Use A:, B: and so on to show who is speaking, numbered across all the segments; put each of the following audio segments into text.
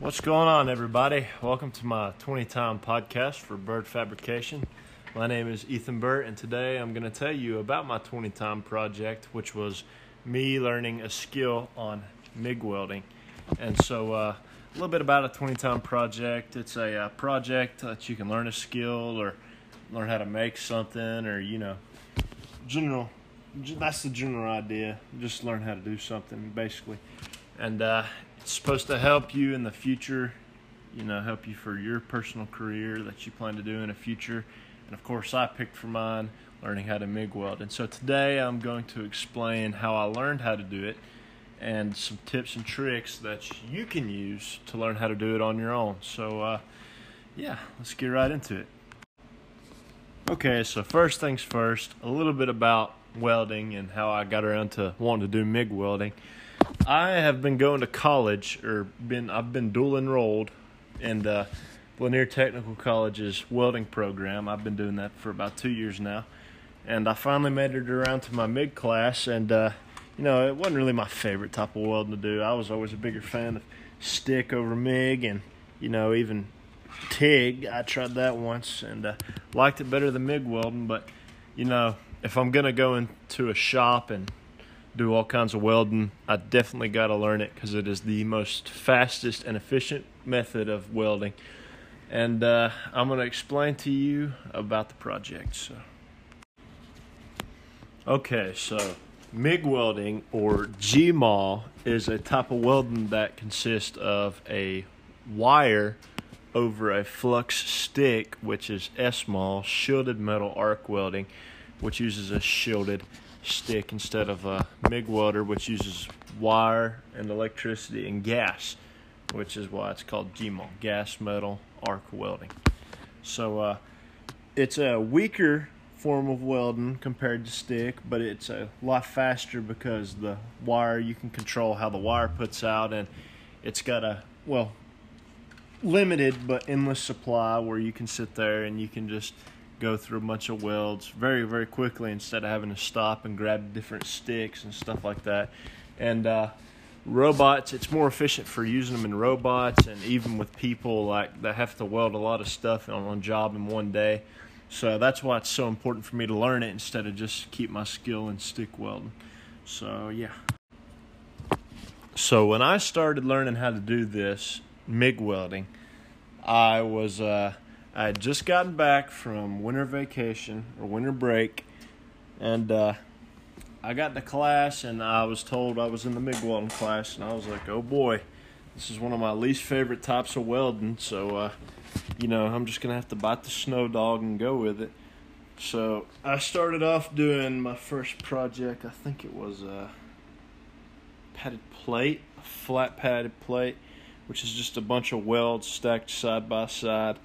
A: What's going on, everybody? Welcome to my 20 time podcast for Burt fabrication. My name is Ethan Burt, and today I'm going to tell you about my 20 time project, which was me learning a skill on MIG welding. And so, uh, a little bit about a 20 time project it's a uh, project that you can learn a skill or learn how to make something, or you know, general that's the general idea. Just learn how to do something, basically. And uh, it's supposed to help you in the future, you know, help you for your personal career that you plan to do in the future. And of course, I picked for mine learning how to MIG weld. And so today I'm going to explain how I learned how to do it and some tips and tricks that you can use to learn how to do it on your own. So, uh, yeah, let's get right into it. Okay, so first things first, a little bit about welding and how I got around to wanting to do MIG welding. I have been going to college, or been I've been dual enrolled in the Lanier Technical College's welding program. I've been doing that for about two years now, and I finally made it around to my MIG class. And uh, you know, it wasn't really my favorite type of welding to do. I was always a bigger fan of stick over MIG, and you know, even TIG. I tried that once and uh, liked it better than MIG welding, but you know, if I'm gonna go into a shop and do all kinds of welding, I definitely got to learn it because it is the most fastest and efficient method of welding. And uh, I'm going to explain to you about the project. So, okay, so MIG welding or GMAW is a type of welding that consists of a wire over a flux stick, which is SMAW, shielded metal arc welding, which uses a shielded stick instead of a MIG welder, which uses wire and electricity and gas, which is why it's called GMAW, gas metal arc welding. So uh, it's a weaker form of welding compared to stick, but it's a lot faster because the wire you can control how the wire puts out, and it's got a well limited but endless supply where you can sit there and you can just go through a bunch of welds very very quickly instead of having to stop and grab different sticks and stuff like that. And uh, robots it's more efficient for using them in robots and even with people like that have to weld a lot of stuff on one job in one day. So that's why it's so important for me to learn it instead of just keep my skill in stick welding. So yeah. So when i started learning how to do this mig welding i was uh, I had just gotten back from winter vacation or winter break, and uh, I got to class and I was told I was in the MIG welding class, and I was like, oh boy, this is one of my least favorite types of welding, so uh, you know I'm just gonna have to bite the snow dog and go with it. So I started off doing my first project. I think it was a padded plate, a flat padded plate, which is just a bunch of welds stacked side by side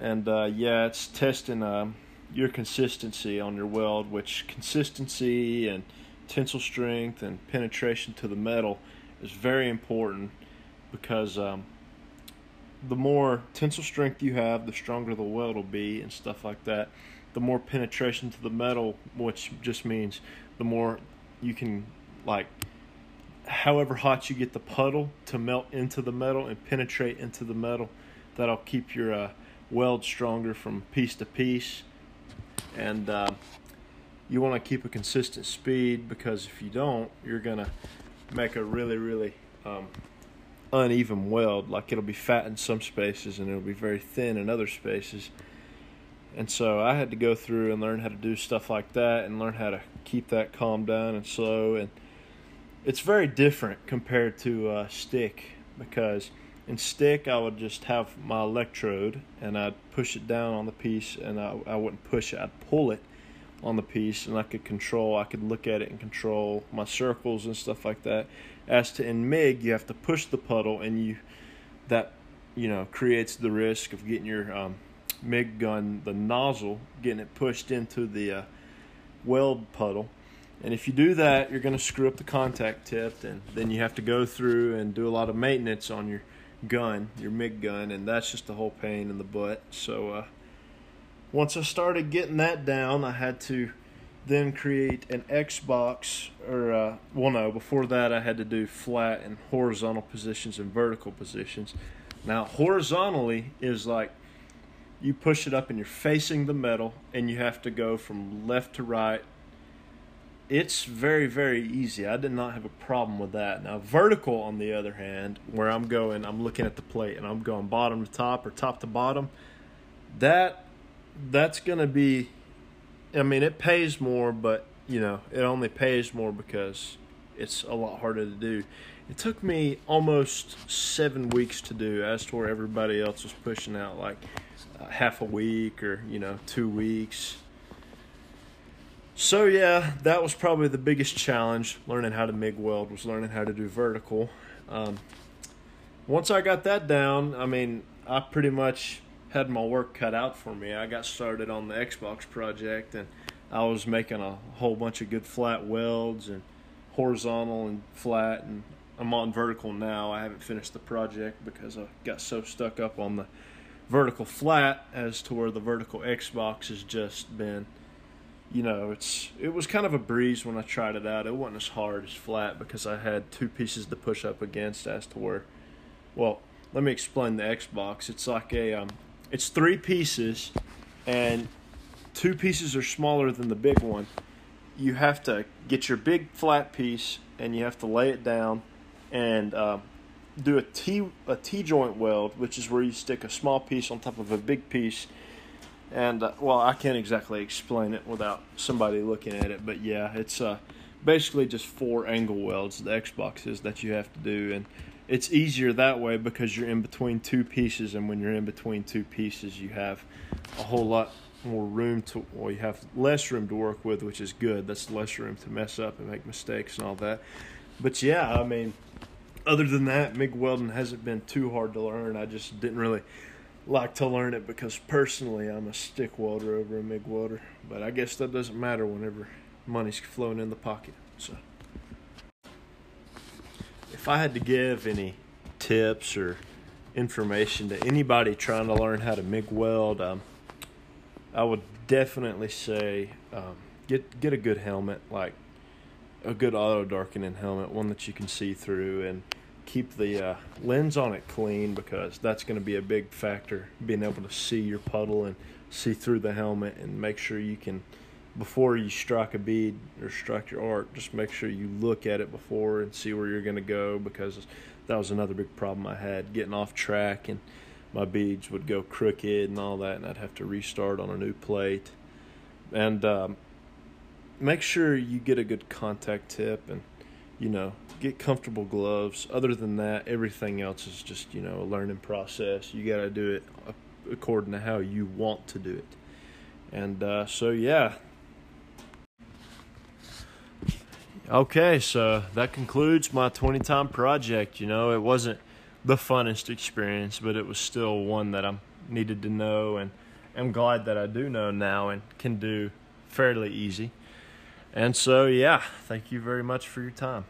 A: and uh, yeah, it's testing uh, your consistency on your weld, which consistency and tensile strength and penetration to the metal is very important because um, the more tensile strength you have, the stronger the weld will be and stuff like that. The more penetration to the metal, which just means the more you can like however hot you get the puddle to melt into the metal and penetrate into the metal that'll keep your uh, weld stronger from piece to piece. And uh, you want to keep a consistent speed because if you don't you're gonna make a really really um, uneven weld. Like it'll be fat in some spaces and it'll be very thin in other spaces. And so I had to go through and learn how to do stuff like that and learn how to keep that calm down and slow. And it's very different compared to uh, stick because in stick, I would just have my electrode and I'd push it down on the piece, and I, I wouldn't push it, I'd pull it on the piece, and I could control, I could look at it and control my circles and stuff like that. As to in MIG, you have to push the puddle, and you that you know creates the risk of getting your um, MIG gun, the nozzle, getting it pushed into the uh, weld puddle. And if you do that, you're going to screw up the contact tip, and then you have to go through and do a lot of maintenance on your gun, your MIG gun, and that's just a whole pain in the butt. So uh, once I started getting that down, I had to then create an X box, or uh, well, no, before that I had to do flat and horizontal positions and vertical positions. Now, horizontally is like you push it up and you're facing the metal, and you have to go from left to right. It's very, very easy. I did not have a problem with that. Now, vertical, on the other hand, where I'm going, I'm looking at the plate and I'm going bottom to top or top to bottom. That that's going to be I mean, it pays more, but you know, it only pays more because it's a lot harder to do. It took me almost seven weeks to do, as to where everybody else was pushing out like uh, half a week or you know two weeks. So yeah, that was probably the biggest challenge. Learning how to MIG weld was learning how to do vertical. Um, once I got that down, I mean, I pretty much had my work cut out for me. I got started on the Xbox project and I was making a whole bunch of good flat welds and horizontal and flat and I'm on vertical now. I haven't finished the project because I got so stuck up on the vertical flat as to where the vertical Xbox has just been you know, it's it was kind of a breeze when I tried it out. It wasn't as hard as flat because I had two pieces to push up against as to where well, let me explain the Xbox. It's like a um, it's three pieces, and two pieces are smaller than the big one. You have to get your big flat piece and you have to lay it down and uh, do a T a T joint weld, which is where you stick a small piece on top of a big piece. And uh, well, I can't exactly explain it without somebody looking at it, but yeah, it's uh, basically just four angle welds, the Xboxes that you have to do, and it's easier that way because you're in between two pieces, and when you're in between two pieces, you have a whole lot more room to, well, you have less room to work with, which is good. That's less room to mess up and make mistakes and all that. But yeah, I mean, other than that, MIG welding hasn't been too hard to learn. I just didn't really like to learn it because personally, I'm a stick welder over a MIG welder. But I guess that doesn't matter whenever money's flowing in the pocket. So if I had to give any tips or information to anybody trying to learn how to MIG weld, um, I would definitely say um, get get a good helmet, like a good auto darkening helmet, one that you can see through, and keep the uh, lens on it clean because that's going to be a big factor. Being able to see your puddle and see through the helmet, and make sure you can before you strike a bead or strike your arc, just make sure you look at it before and see where you're going to go because that was another big problem I had getting off track and my beads would go crooked and all that, and I'd have to restart on a new plate. And um, make sure you get a good contact tip and you know get comfortable gloves. Other than that, everything else is just you know a learning process. You got to do it according to how you want to do it. And uh, so yeah, Okay, so that concludes my 20 time project. You know, it wasn't the funnest experience, but it was still one that I needed to know, and I'm glad that I do know now and can do fairly easy. And so, yeah, thank you very much for your time.